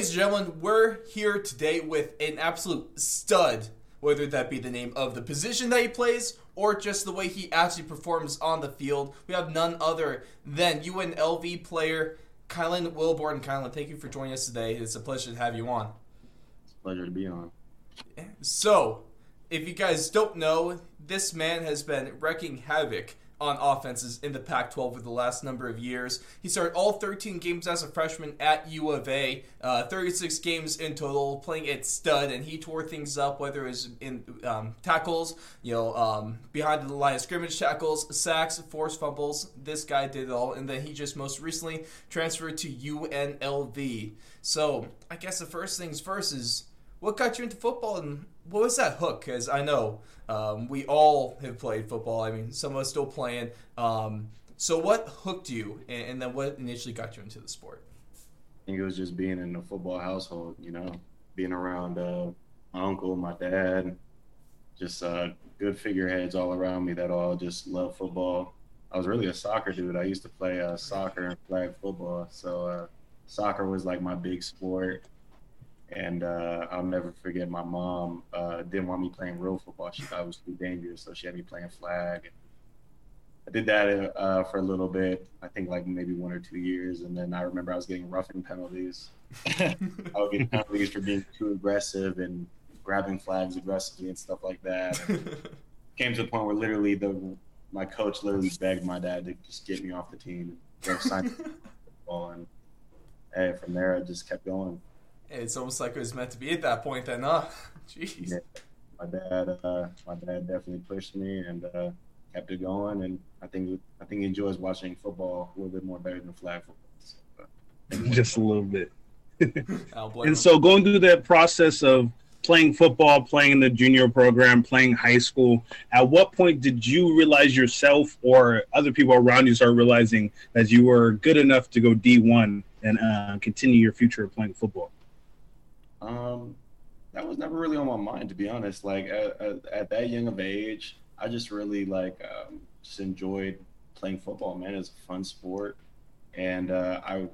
ladies and gentlemen, we're here today with an absolute stud, whether that be the name of the position that he plays or just the way he actually performs on the field. We have none other than UNLV player Kylan Wilborn. Kylan, thank you for joining us today. It's a pleasure to have you on. It's a pleasure to be on. So, if you guys don't know, this man has been wrecking havoc on offenses in the Pac 12 for the last number of years. He started all 13 games as a freshman at U of A, uh, 36 games in total, playing at stud, and he tore things up, whether it was in um, tackles, you know, um, behind the line of scrimmage tackles, sacks, forced fumbles. This guy did it all, and then he just most recently transferred to UNLV. So, I guess the first things first is what got you into football and what was that hook? Because I know um, we all have played football. I mean, some of us still playing. Um, so, what hooked you, and, and, then what initially got you into the sport? I think it was just being in a football household. You know, being around uh, my uncle, my dad, just uh, good figureheads all around me that all just love football. I was really a soccer dude. I used to play uh, soccer and flag football, so uh, soccer was like my big sport and uh, I'll never forget my mom uh, didn't want me playing real football. She thought it was too dangerous, so she had me playing flag. I did that uh, for a little bit. I think like maybe one or two years, and then I remember I was getting roughing penalties. I would get penalties for being too aggressive and grabbing flags aggressively and stuff like that. Came to the point where literally the my coach literally begged my dad to just get me off the team and sign football. And hey, from there I just kept going it's almost like it was meant to be at that point then, huh? Jeez. Yeah. My dad, uh, my dad definitely pushed me and uh, kept it going, and I think I think he enjoys watching football a little bit more better than flag football. So, uh, Just a little bit. and so going through that process of playing football, playing in the junior program, playing high school, at what point did you realize yourself or other people around you start realizing that you were good enough to go D1 and uh, continue your future of playing football? Um, that was never really on my mind, to be honest. Like at, at, at that young of age, I just really like um, just enjoyed playing football. Man, it's a fun sport, and uh, I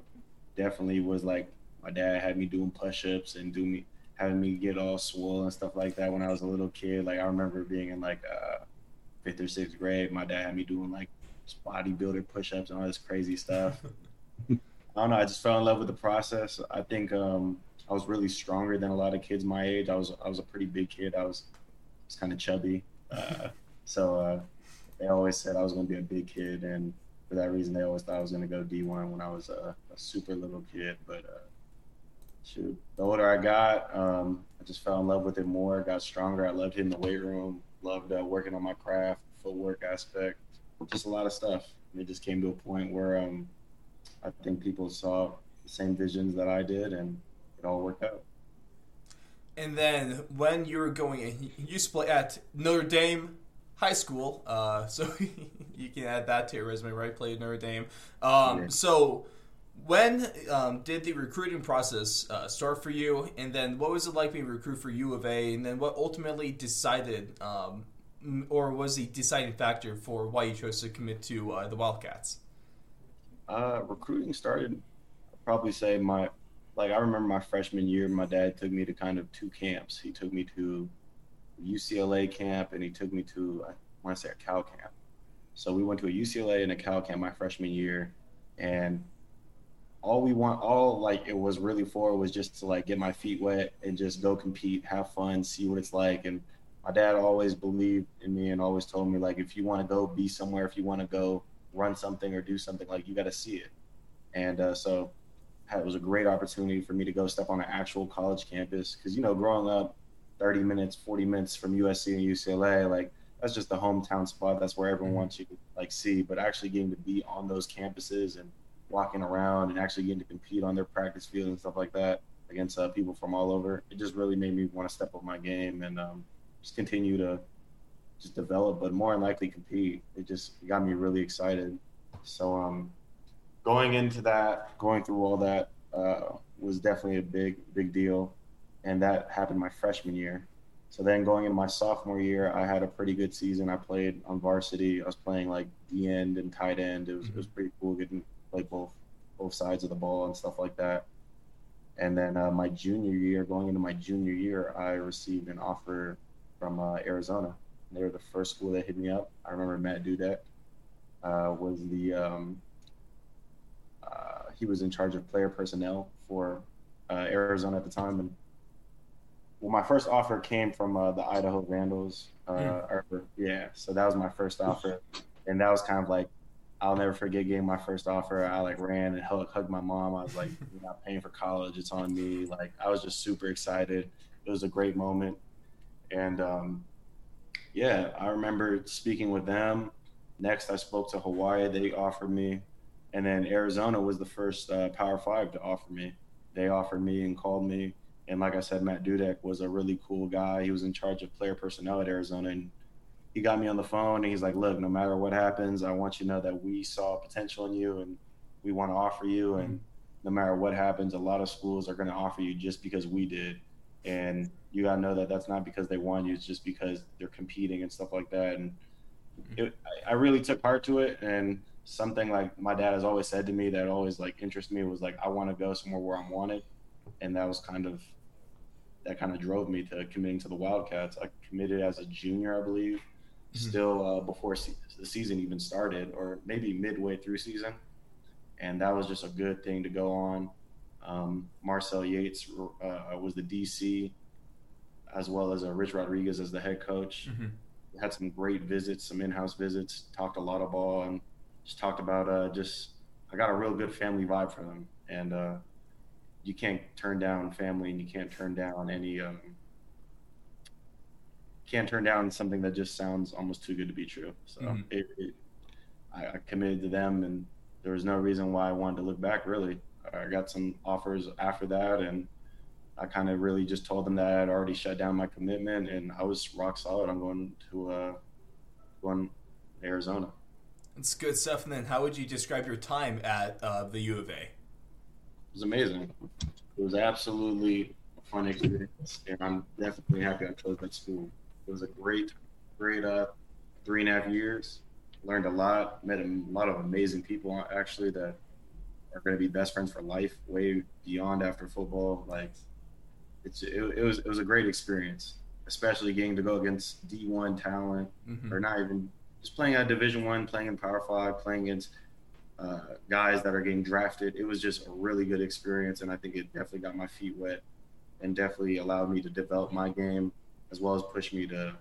definitely was like my dad had me doing push-ups and do me having me get all swole and stuff like that when I was a little kid. Like I remember being in like uh, fifth or sixth grade, my dad had me doing like bodybuilder push-ups and all this crazy stuff. I don't know. I just fell in love with the process. I think um, I was really stronger than a lot of kids my age. I was I was a pretty big kid. I was was kind of chubby, uh, so uh, they always said I was going to be a big kid, and for that reason, they always thought I was going to go D1 when I was a, a super little kid. But uh, shoot, the older I got, um, I just fell in love with it more. Got stronger. I loved hitting the weight room. Loved uh, working on my craft, footwork aspect, just a lot of stuff. And it just came to a point where um, I think people saw the same visions that I did, and it all worked out. And then when you were going, in, you split at Notre Dame High School, uh, so you can add that to your resume, right? Played Notre Dame. Um, yeah. So when um, did the recruiting process uh, start for you? And then what was it like being recruited for U of A? And then what ultimately decided, um, or was the deciding factor for why you chose to commit to uh, the Wildcats? Uh, recruiting started, I'd probably say my like I remember my freshman year, my dad took me to kind of two camps. He took me to UCLA camp and he took me to I want to say a Cal camp. So we went to a UCLA and a Cal camp my freshman year, and all we want, all like it was really for was just to like get my feet wet and just go compete, have fun, see what it's like. And my dad always believed in me and always told me like if you want to go be somewhere, if you want to go run something or do something, like you got to see it. And uh, so it was a great opportunity for me to go step on an actual college campus. Because you know growing up 30 minutes 40 minutes from usc and ucla like that's just the hometown spot. That's where everyone mm-hmm. wants you to like see. But actually getting to be on those campuses and walking around and actually getting to compete on their practice field and stuff like that against uh, people from all over it just really made me want to step up my game and um, just continue to just develop but more than likely compete. It just got me really excited. So um going into that, going through all that uh, was definitely a big, big deal. And that happened my freshman year. So then going into my sophomore year, I had a pretty good season. I played on varsity. I was playing like the end and tight end. It was, mm-hmm. it was pretty cool getting play both both sides of the ball and stuff like that. And then uh, my junior year, going into my junior year, I received an offer from uh, Arizona. They were the first school that hit me up. I remember Matt Dudek uh, was the um, he was in charge of player personnel for uh, Arizona at the time, and well, my first offer came from uh, the Idaho Vandals. Mm. Or, yeah, so that was my first offer, and that was kind of like I'll never forget getting my first offer. I like ran and hugged, hugged my mom. I was like, "You're not paying for college; it's on me." Like I was just super excited. It was a great moment, and um, yeah, I remember speaking with them. Next, I spoke to Hawaii. They offered me, and then Arizona was the first uh, Power Five to offer me. They offered me and called me, and like I said, Matt Dudek was a really cool guy. He was in charge of player personnel at Arizona, and he got me on the phone and he's like, "Look, no matter what happens, I want you to know that we saw potential in you and we want to offer you. And no matter what happens, a lot of schools are going to offer you just because we did. And you got to know that that's not because they want you; it's just because they're competing and stuff like that. And it, I really took heart to it. And something like my dad has always said to me that always like interests me was like, I want to go somewhere where I'm wanted. And that was kind of that kind of drove me to committing to the Wildcats. I committed as a junior, I believe mm-hmm. still uh, before se- the season even started, or maybe midway through season, and that was just a good thing to go on. Um, Marcel Yates uh, was the DC, as well as uh, Rich Rodriguez as the head coach. Mm-hmm. Had some great visits, some in-house visits. Talked a lot of ball and just talked about uh, just. I got a real good family vibe for them, and uh, you can't turn down family, and you can't turn down any um, can't turn down something that just sounds almost too good to be true. So mm-hmm. it, it, I, I, committed to them, and there was no reason why I wanted to look back. Really, I got some offers after that, and I kind of really just told them that I had already shut down my commitment, and I was rock solid. I'm going to uh, going to Arizona. That's good stuff. And then, how would you describe your time at uh, the U of A? It was amazing. It was absolutely a fun experience, and I'm definitely happy I chose that school. It was a great, great uh, three and a half years. Learned a lot. Met a lot of amazing people actually that are going to be best friends for life, way beyond after football. Like, it's it, it was it was a great experience, especially getting to go against D1 talent, mm-hmm. or not even just playing at Division One, playing in Power Five, playing against uh, guys that are getting drafted. It was just a really good experience, and I think it definitely got my feet wet, and definitely allowed me to develop my game as well as push me to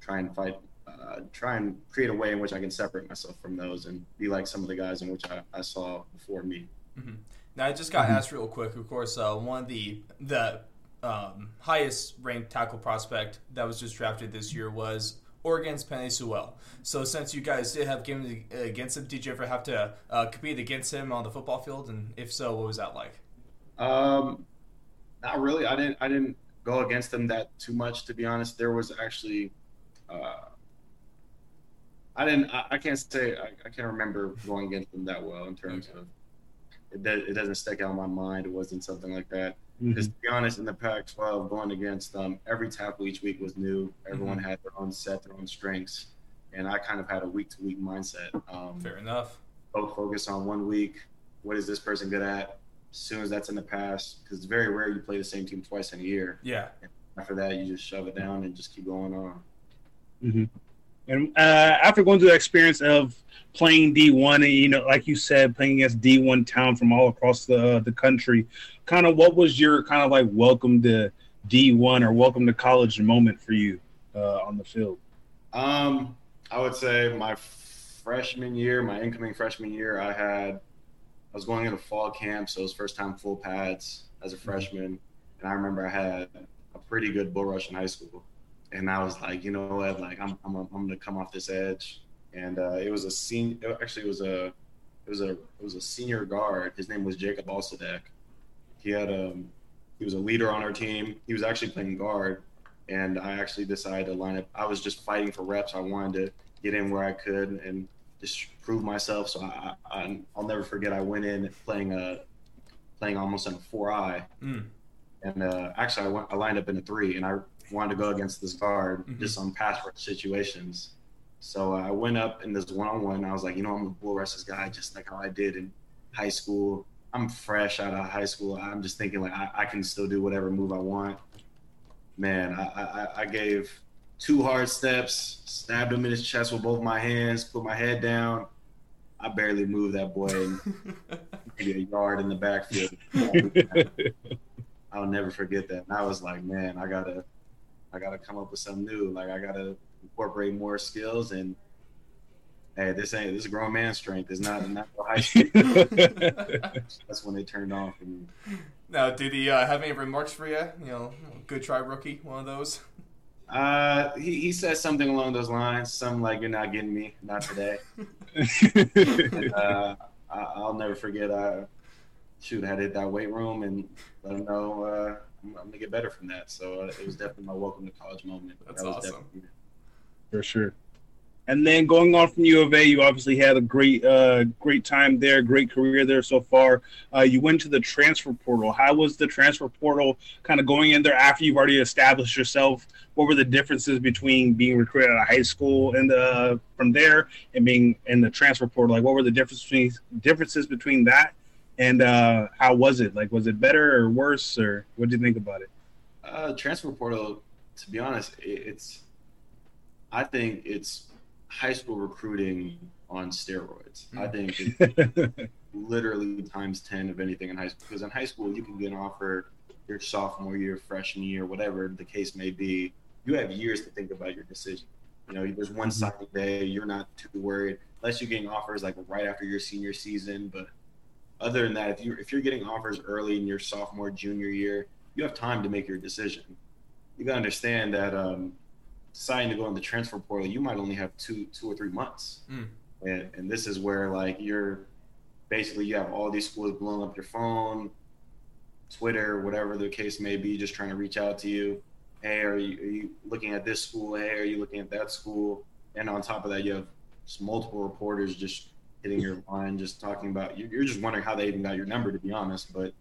try and fight, uh, try and create a way in which I can separate myself from those and be like some of the guys in which I, I saw before me. Mm-hmm. Now, I just got mm-hmm. asked real quick. Of course, uh, one of the the um, highest ranked tackle prospect that was just drafted this year was Oregon's Penei Sewell. So, since you guys did have games against him, did you ever have to uh, compete against him on the football field? And if so, what was that like? Um, not really. I didn't. I didn't go against them that too much, to be honest. There was actually, uh, I didn't, I, I can't say, I, I, can't remember going against them that well in terms okay. of, it, it doesn't stick out in my mind. It wasn't something like that. Because mm-hmm. to be honest, in the Pac-12, going against them, every tackle each week was new. Everyone mm-hmm. had their own set, their own strengths, and I kind of had a week-to-week mindset. Um, Fair enough. Both focus on one week. What is this person good at? as soon as that's in the past, because it's very rare you play the same team twice in a year. Yeah. After that, you just shove it down and just keep going on. Mm-hmm. And uh, after going through the experience of playing D1, and you know, like you said, playing against D1 town from all across the the country, kind of what was your kind of like welcome to D1 or welcome to college moment for you uh, on the field? Um, I would say my freshman year, my incoming freshman year, I had I was going into fall camp, so it was first time full pads as a mm-hmm. freshman, and I remember I had a pretty good bull rush in high school, and I was like, you know what, like I'm I'm, I'm gonna come off this edge, and uh, it was a senior. Actually, it was a it was a it was a senior guard. His name was Jacob Alsadek. He had um, he was a leader on our team. He was actually playing guard, and I actually decided to line up. I was just fighting for reps. I wanted to get in where I could, and just prove myself. So I, I will never forget. I went in playing a playing almost in a four eye, mm. and uh, actually I went I lined up in a three, and I wanted to go against this guard mm-hmm. just on pass rush situations. So I went up in this one on one. I was like, you know, I'm a bull rush this guy, just like how I did in high school. I'm fresh out of high school. I'm just thinking like I, I can still do whatever move I want. Man, I, I, I gave two hard steps, stabbed him in his chest with both my hands, put my head down. I barely moved that boy maybe a yard in the backfield. I'll never forget that. And I was like, man, I gotta, I gotta come up with something new. Like I gotta incorporate more skills and hey, this ain't this is grown man strength. It's not not high school. That's when they turned off. for me. Now, did he uh, have any remarks for you? You know, good try, rookie. One of those. Uh, he, he said something along those lines. Something like, "You're not getting me, not today." and, uh, I, will never forget. I shoot, I had hit that weight room and let him know uh, I'm, I'm, gonna get better from that. So uh, it was definitely my welcome to college moment. That's that awesome. For sure. And then going on from U of A, you obviously had a great, uh, great time there, great career there so far. Uh, you went to the transfer portal. How was the transfer portal kind of going in there after you've already established yourself? What were the differences between being recruited out of high school and uh, from there and being in the transfer portal? Like, what were the differences between differences between that and uh, how was it? Like, was it better or worse, or what did you think about it? Uh, transfer portal, to be honest, it's. I think it's high school recruiting on steroids. I hmm. think literally times 10 of anything in high school. Because in high school, you can get an offer your sophomore year, freshman year, whatever the case may be. You have years to think about your decision. You know, there's one mm-hmm. signing day. You're not too worried unless you're getting offers like right after your senior season. But other than that, if you if you're getting offers early in your sophomore junior year, you have time to make your decision. You gotta understand that um, deciding to go in the transfer portal, you might only have two two or three months. Mm. And, and this is where like you're basically you have all these schools blowing up your phone, Twitter, whatever the case may be, just trying to reach out to you. Hey, are you, are you looking at this school? Hey, are you looking at that school? And on top of that, you have multiple reporters just hitting your line, just talking about you. You're just wondering how they even got your number, to be honest. But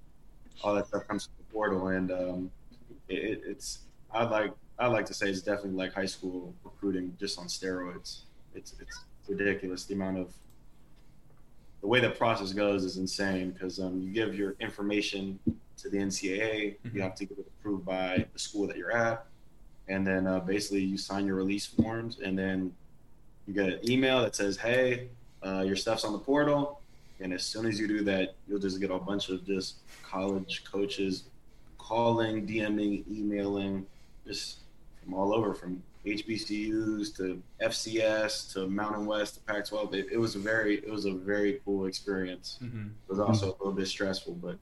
all that stuff comes to the portal, and um, it, it's I like I like to say it's definitely like high school recruiting just on steroids. It's it's ridiculous the amount of the way the process goes is insane because um, you give your information to the NCAA, mm-hmm. you have to get it approved by the school that you're at, and then uh, basically you sign your release forms, and then you get an email that says, "Hey, uh, your stuff's on the portal." And as soon as you do that, you'll just get a bunch of just college coaches calling, DMing, emailing, just from all over, from HBCUs to FCS to Mountain West to Pac-12. It, it was a very it was a very cool experience. Mm-hmm. It was also a little bit stressful, but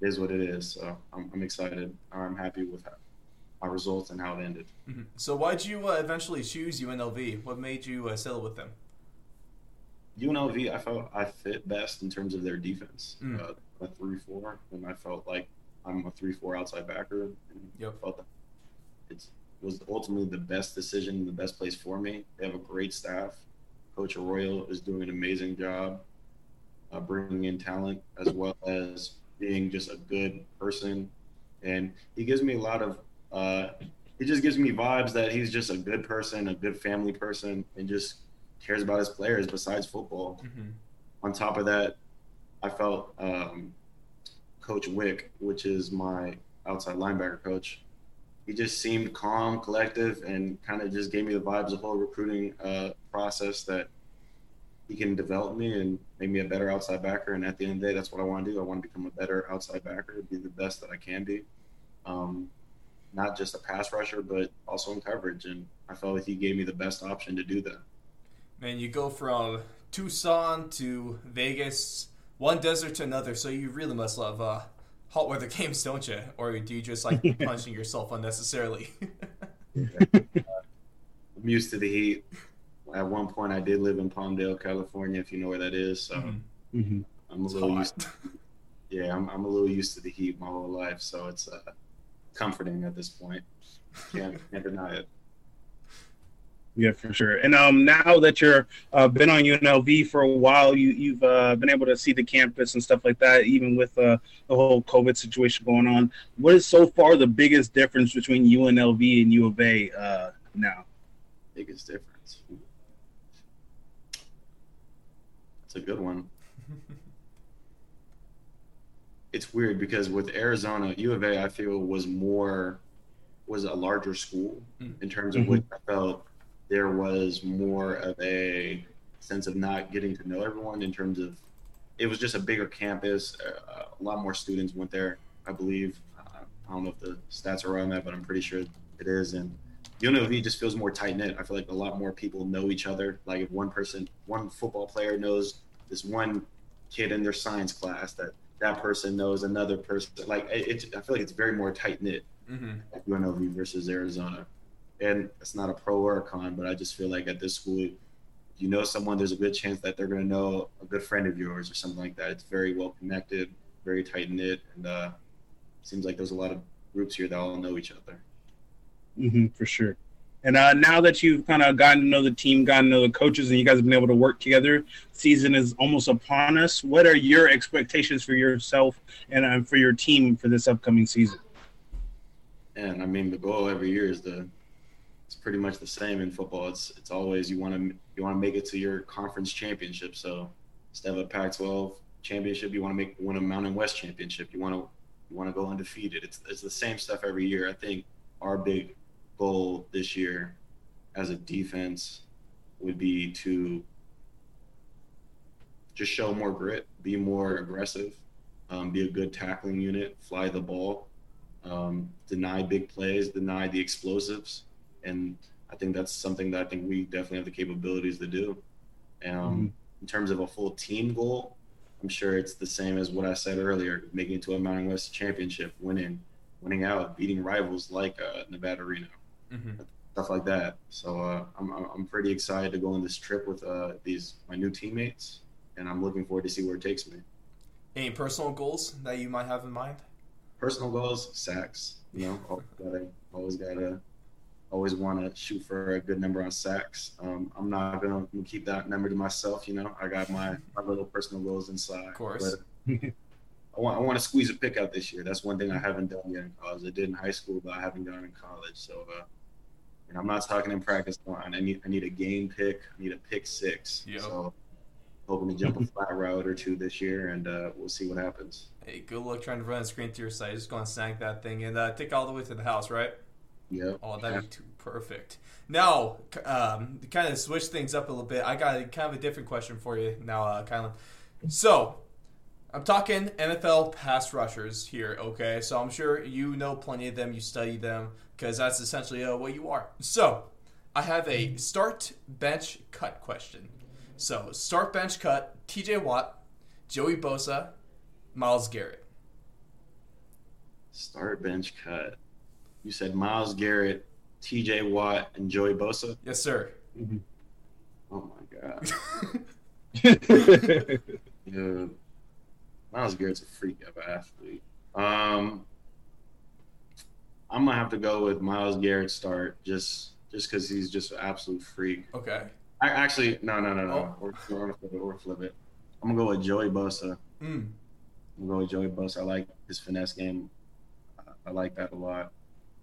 it is what it is. So I'm, I'm excited. I'm happy with how, our results and how it ended. Mm-hmm. So why'd you uh, eventually choose UNLV? What made you uh, settle with them? UNLV, I felt I fit best in terms of their defense. Mm. Uh, a three-four, and I felt like I'm a three-four outside backer, and yep. felt that it's was ultimately the best decision, the best place for me. They have a great staff. Coach Arroyo is doing an amazing job uh, bringing in talent as well as being just a good person. And he gives me a lot of, uh, he just gives me vibes that he's just a good person, a good family person, and just cares about his players besides football. Mm-hmm. On top of that, I felt um, Coach Wick, which is my outside linebacker coach, he just seemed calm, collective, and kind of just gave me the vibes of the whole recruiting uh, process that he can develop me and make me a better outside backer. And at the end of the day, that's what I want to do. I want to become a better outside backer, be the best that I can be. Um, not just a pass rusher, but also in coverage. And I felt like he gave me the best option to do that. Man, you go from Tucson to Vegas, one desert to another, so you really must love uh, hot weather games, don't you? Or do you just like punching yourself unnecessarily? I'm used to the heat. At one point, I did live in Palmdale, California, if you know where that is. So mm-hmm. mm-hmm. I'm a it's little hot. used. To, yeah, I'm, I'm a little used to the heat my whole life, so it's uh, comforting at this point. Can't, can't deny it. Yeah, for sure. And um, now that you're uh, been on UNLV for a while, you you've uh, been able to see the campus and stuff like that, even with uh, the whole COVID situation going on. What is so far the biggest difference between UNLV and U of A uh, now? Biggest difference. It's a good one. it's weird because with Arizona, U of A, I feel was more was a larger school mm. in terms of mm-hmm. which I felt there was more of a sense of not getting to know everyone in terms of it was just a bigger campus. Uh, a lot more students went there, I believe. Uh, I don't know if the stats are on that, but I'm pretty sure it is. And UNLV just feels more tight knit. I feel like a lot more people know each other. Like if one person, one football player knows this one kid in their science class, that that person knows another person. Like it, it I feel like it's very more tight knit mm-hmm. at UNLV versus Arizona. And it's not a pro or a con, but I just feel like at this school, you know someone, there's a good chance that they're going to know a good friend of yours or something like that. It's very well connected, very tight knit, and uh, seems like there's a lot of groups here that all know each other. Mm-hmm, for sure. And uh, now that you've kind of gotten to know the team, gotten to know the coaches, and you guys have been able to work together, season is almost upon us. What are your expectations for yourself and uh, for your team for this upcoming season? And I mean, the goal every year is the it's pretty much the same in football. It's it's always you want to you want to make it to your conference championship. So instead of a Pac-12 championship, you want to make win a Mountain West championship. You want to you want to go undefeated. It's it's the same stuff every year. I think our big goal this year as a defense would be to just show more grit, be more aggressive, um, be a good tackling unit, fly the ball, um, deny big plays, deny the explosives, and I think that's something that I think we definitely have the capabilities to do. Um, mm-hmm. In terms of a full team goal, I'm sure it's the same as what I said earlier: making it to a Mountain West championship, winning, winning out, beating rivals like uh, Nevada Reno mm-hmm. stuff like that. So uh, I'm I'm pretty excited to go on this trip with uh, these my new teammates, and I'm looking forward to see where it takes me. Any personal goals that you might have in mind? Personal goals, sacks. You know, always gotta, always gotta, always want to shoot for a good number on sacks. Um, I'm not gonna keep that number to myself. You know, I got my, my little personal goals inside. Of course. But I want I want to squeeze a pick out this year. That's one thing I haven't done yet in college. I did in high school, but I haven't done in college. So, uh, and I'm not talking in practice. I need I need a game pick. I need a pick six. Yep. So, hoping to jump a flat route or two this year, and uh, we'll see what happens. Hey, good luck trying to run a screen to your side. Just go and snag that thing and uh, take all the way to the house, right? Yeah. Oh, that'd be too perfect. Now, um, to kind of switch things up a little bit, I got a, kind of a different question for you now, uh, Kylan. So, I'm talking NFL pass rushers here, okay? So I'm sure you know plenty of them, you study them, because that's essentially uh, what you are. So I have a start, bench, cut question. So start, bench, cut, TJ Watt, Joey Bosa, Myles Garrett. Start, bench, cut. You said Myles Garrett, TJ Watt, and Joey Bosa? Yes, sir. Mm-hmm. Oh my God. Dude. Myles Garrett's a freak of an athlete. Um, I'm gonna have to go with Myles Garrett start just just because he's just an absolute freak. Okay. I actually no no no no. Oh. We're, we're gonna flip it. We're flip it. I'm gonna go with Joey Bosa. Mm. I'm gonna go with Joey Bosa. I like his finesse game. I like that a lot.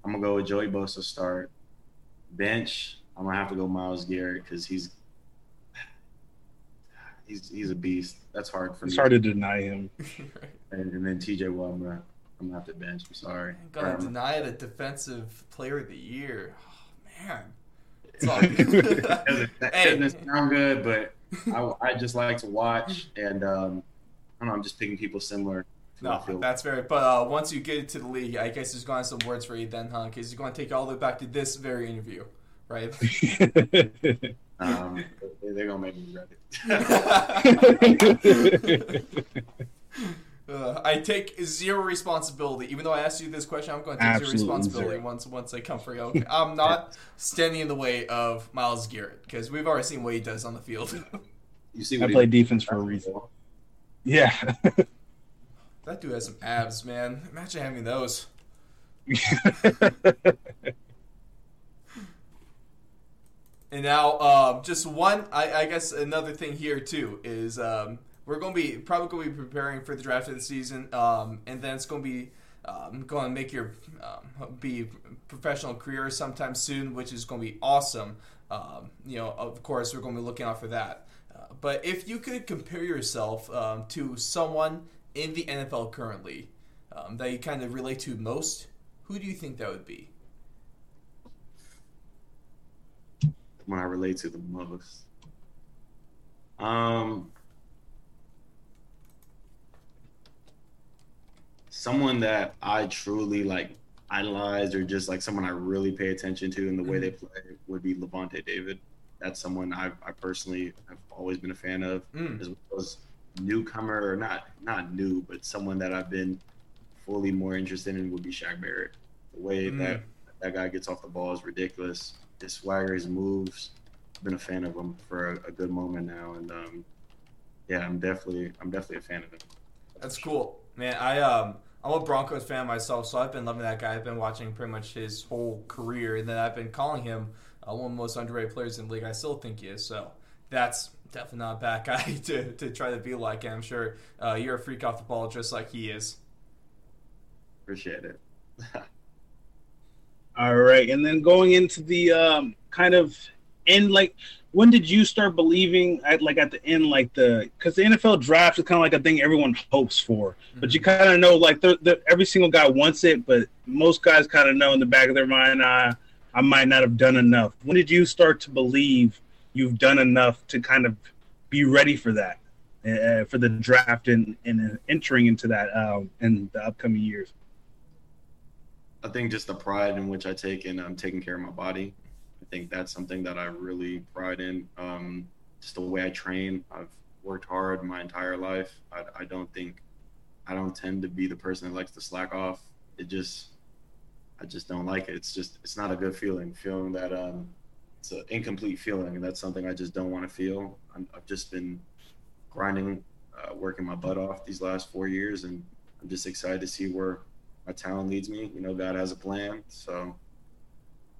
I'm gonna go with Joey Bosa start. Bench. I'm gonna have to go Myles Garrett because he's he's he's a beast. That's hard for it's me. It's hard to deny him. and, and, then TJ Watt, I'm gonna, I'm gonna have to bench. I'm sorry. I'm gonna um, deny the defensive player of the year. Oh, man. It's all good. that hey. doesn't sound good, but I, I just like to watch, and um, I don't know. I'm just picking people similar. No, that's very. But uh, once you get to the league, I guess there's going to some words for you then, huh? Because you're going to take you all the way back to this very interview, right? Um, they're gonna make me ready. uh, I take zero responsibility, even though I asked you this question. I'm going to take Absolutely zero responsibility zero. once once I come for you. Okay. I'm not standing in the way of Myles Garrett because we've already seen what he does on the field. you see, I play defense for a reason. Yeah. That dude has some abs, man. Imagine having those. And now, um, just one, I, I, guess another thing here too is um, we're going to be probably going to be preparing for the draft of the season, um, and then it's going to be um, going to make your um, be professional career sometime soon, which is going to be awesome. Um, you know, of course, we're going to be looking out for that. Uh, but if you could compare yourself to someone in the NFL currently um, that you kind of relate to most, who do you think that would be? When I relate to the most, um, someone that I truly like idolize or just like someone I really pay attention to in the way they mm-hmm. play would be Lavonte David. That's someone I, I personally have always been a fan of, mm. as well as newcomer or not not new, but someone that I've been fully more interested in would be Shaq Barrett. The way mm. that that guy gets off the ball is ridiculous. His swagger, his moves. I've been a fan of him for a, a good moment now, and um, yeah, I'm definitely I'm definitely a fan of him. That's cool, man. I um I'm a Broncos fan myself, so I've been loving that guy. I've been watching pretty much his whole career, and then I've been calling him uh, one of the most underrated players in the league. I still think he is. So that's definitely not a bad guy to, to try to be like. And I'm sure uh, you're a freak off the ball just like he is. Appreciate it. All right, and then going into the um, kind of end, like when did you start believing at like at the end like the because the nfl draft is kind of like a thing everyone hopes for mm-hmm. but you mm-hmm. kind of know like the, the, every single guy wants it but most guys kind of know in the back of their mind i i might not have done enough when did you start to believe you've done enough to kind of be ready for that uh, for the draft and, and entering into that um, in the upcoming years i think just the pride in which i take in um, taking care of my body I think that's something that I really pride in. Um, just the way I train. I've worked hard my entire life. I, I don't think I don't tend to be the person that likes to slack off. It just I just don't like it. It's just it's not a good feeling. Feeling that um, it's an incomplete feeling, and that's something I just don't want to feel. i have just been grinding, uh, working my butt off these last four years, and I'm just excited to see where my talent leads me. You know, God has a plan, so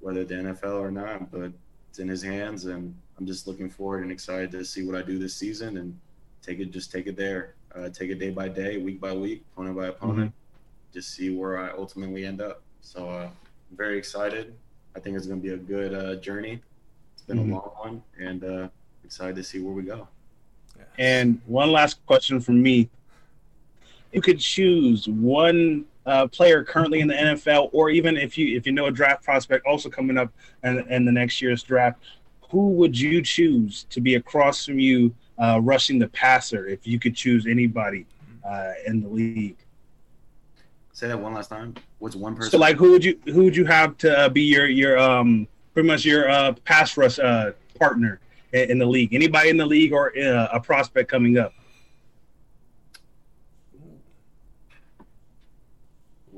whether the NFL or not, but it's in his hands, and I'm just looking forward and excited to see what I do this season and take it, just take it there, uh, take it day by day, week by week, opponent by opponent, mm-hmm. just see where I ultimately end up. So uh, I'm very excited. I think it's going to be a good uh, journey. It's been mm-hmm. a long one, and uh, excited to see where we go. And one last question from me: You could choose one uh, player currently in the NFL, or even if you if you know a draft prospect also coming up in, in the next year's draft, who would you choose to be across from you uh, rushing the passer if you could choose anybody uh, in the league? Say that one last time. What's one person? So, like, who would you who would you have to uh, be your your um pretty much your uh, pass rush uh, partner in, in, the league? Anybody in the league or uh, a prospect coming up?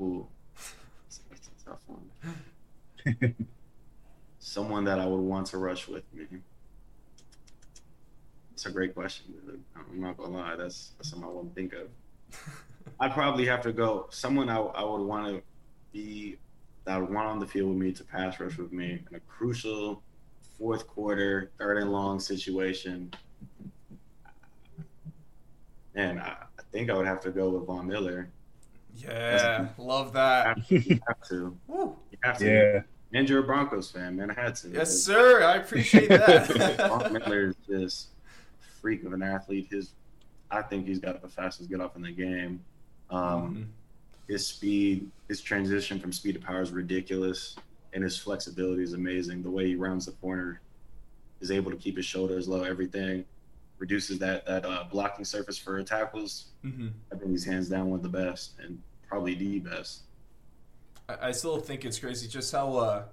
Ooh, a tough one. Someone that I would want to rush with me. It's a great question. I'm not gonna lie. That's, that's something I wouldn't think of. I'd probably have to go. Someone I, I would want to be that would want on the field with me to pass rush with me in a crucial fourth quarter, third and long situation. And I, I think I would have to go with Von Miller. Yeah, love that. You have to. You have to. Yeah. And you're a Broncos fan, man. I had to. Yes, sir. I appreciate that. Von Miller is just freak of an athlete. His, I think he's got the fastest get off in the game. Um, mm-hmm. His speed, his transition from speed to power is ridiculous, and his flexibility is amazing. The way he rounds the corner, is able to keep his shoulders low, everything reduces that that uh, blocking surface for tackles. Mm-hmm. I think he's hands down one of the best and probably the best. I, I still think it's crazy just how uh,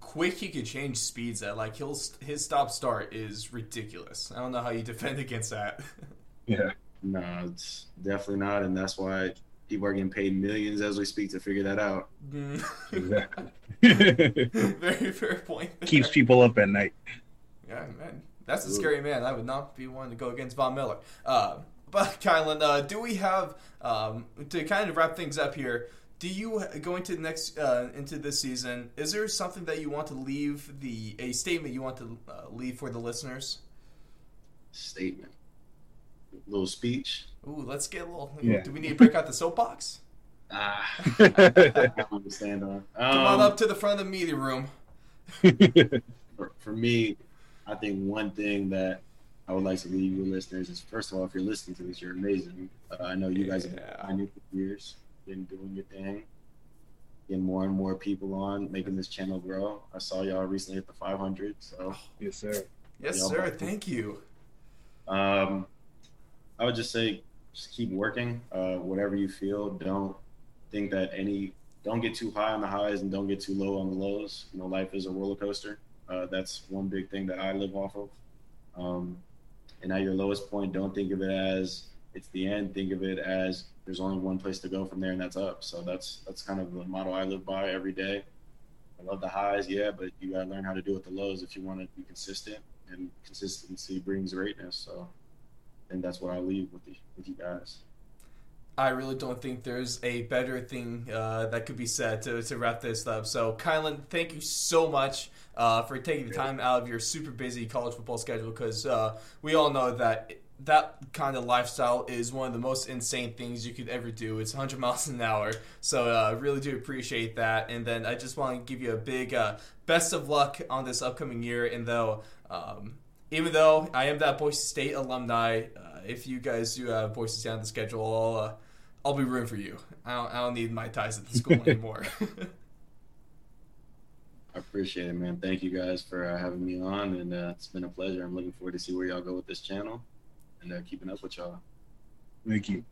quick he could change speeds at. Like he'll his stop start is ridiculous. I don't know how you defend against that. yeah. No, it's definitely not, and that's why people are getting paid millions as we speak to figure that out. Mm. Exactly. Very fair point. There. Keeps people up at night. Yeah, man. That's a scary man. I would not be one to go against Von Miller. Uh, but Kylan, uh, do we have um, to kind of wrap things up here? Do you go into the next uh, into this season? Is there something that you want to leave the a statement you want to uh, leave for the listeners? Statement, a little speech. Ooh, let's get a little. Yeah. Do we need to break out the soapbox? Ah, stand on. Um, Come on up to the front of the media room. for, for me, I think one thing that I would like to leave you listeners is first of all, if you're listening to this, you're amazing. Uh, I know you guys have been for years, been doing your thing, getting more and more people on, making this channel grow. I saw y'all recently at the 500, so yes, sir. Yes, sir. Thank you. Um, I would just say, just keep working. Uh, whatever you feel, don't think that any, don't get too high on the highs and don't get too low on the lows. You know, life is a roller coaster. Uh, that's one big thing that I live off of. Um, and at your lowest point, don't think of it as it's the end. Think of it as there's only one place to go from there, and that's up. So that's that's kind of the motto I live by every day. I love the highs, yeah, but you gotta learn how to deal with the lows if you want to be consistent, and consistency brings greatness. So, and that's what I leave with the, with you guys. I really don't think there's a better thing uh, that could be said to, to wrap this up. So, Kylan, thank you so much uh, for taking the time out of your super busy college football schedule because uh, we all know that that kind of lifestyle is one of the most insane things you could ever do. It's 100 miles an hour. So, I uh, really do appreciate that. And then I just want to give you a big uh, best of luck on this upcoming year. And though, um, even though I am that Boise State alumni, uh, if you guys do have Boise State on the schedule, I'll I'll be rooting for you. I don't, I don't need my ties at the school anymore. I appreciate it, man. Thank you guys for uh, having me on, and uh, it's been a pleasure. I'm looking forward to see where y'all go with this channel, and uh, keeping up with y'all. Thank you.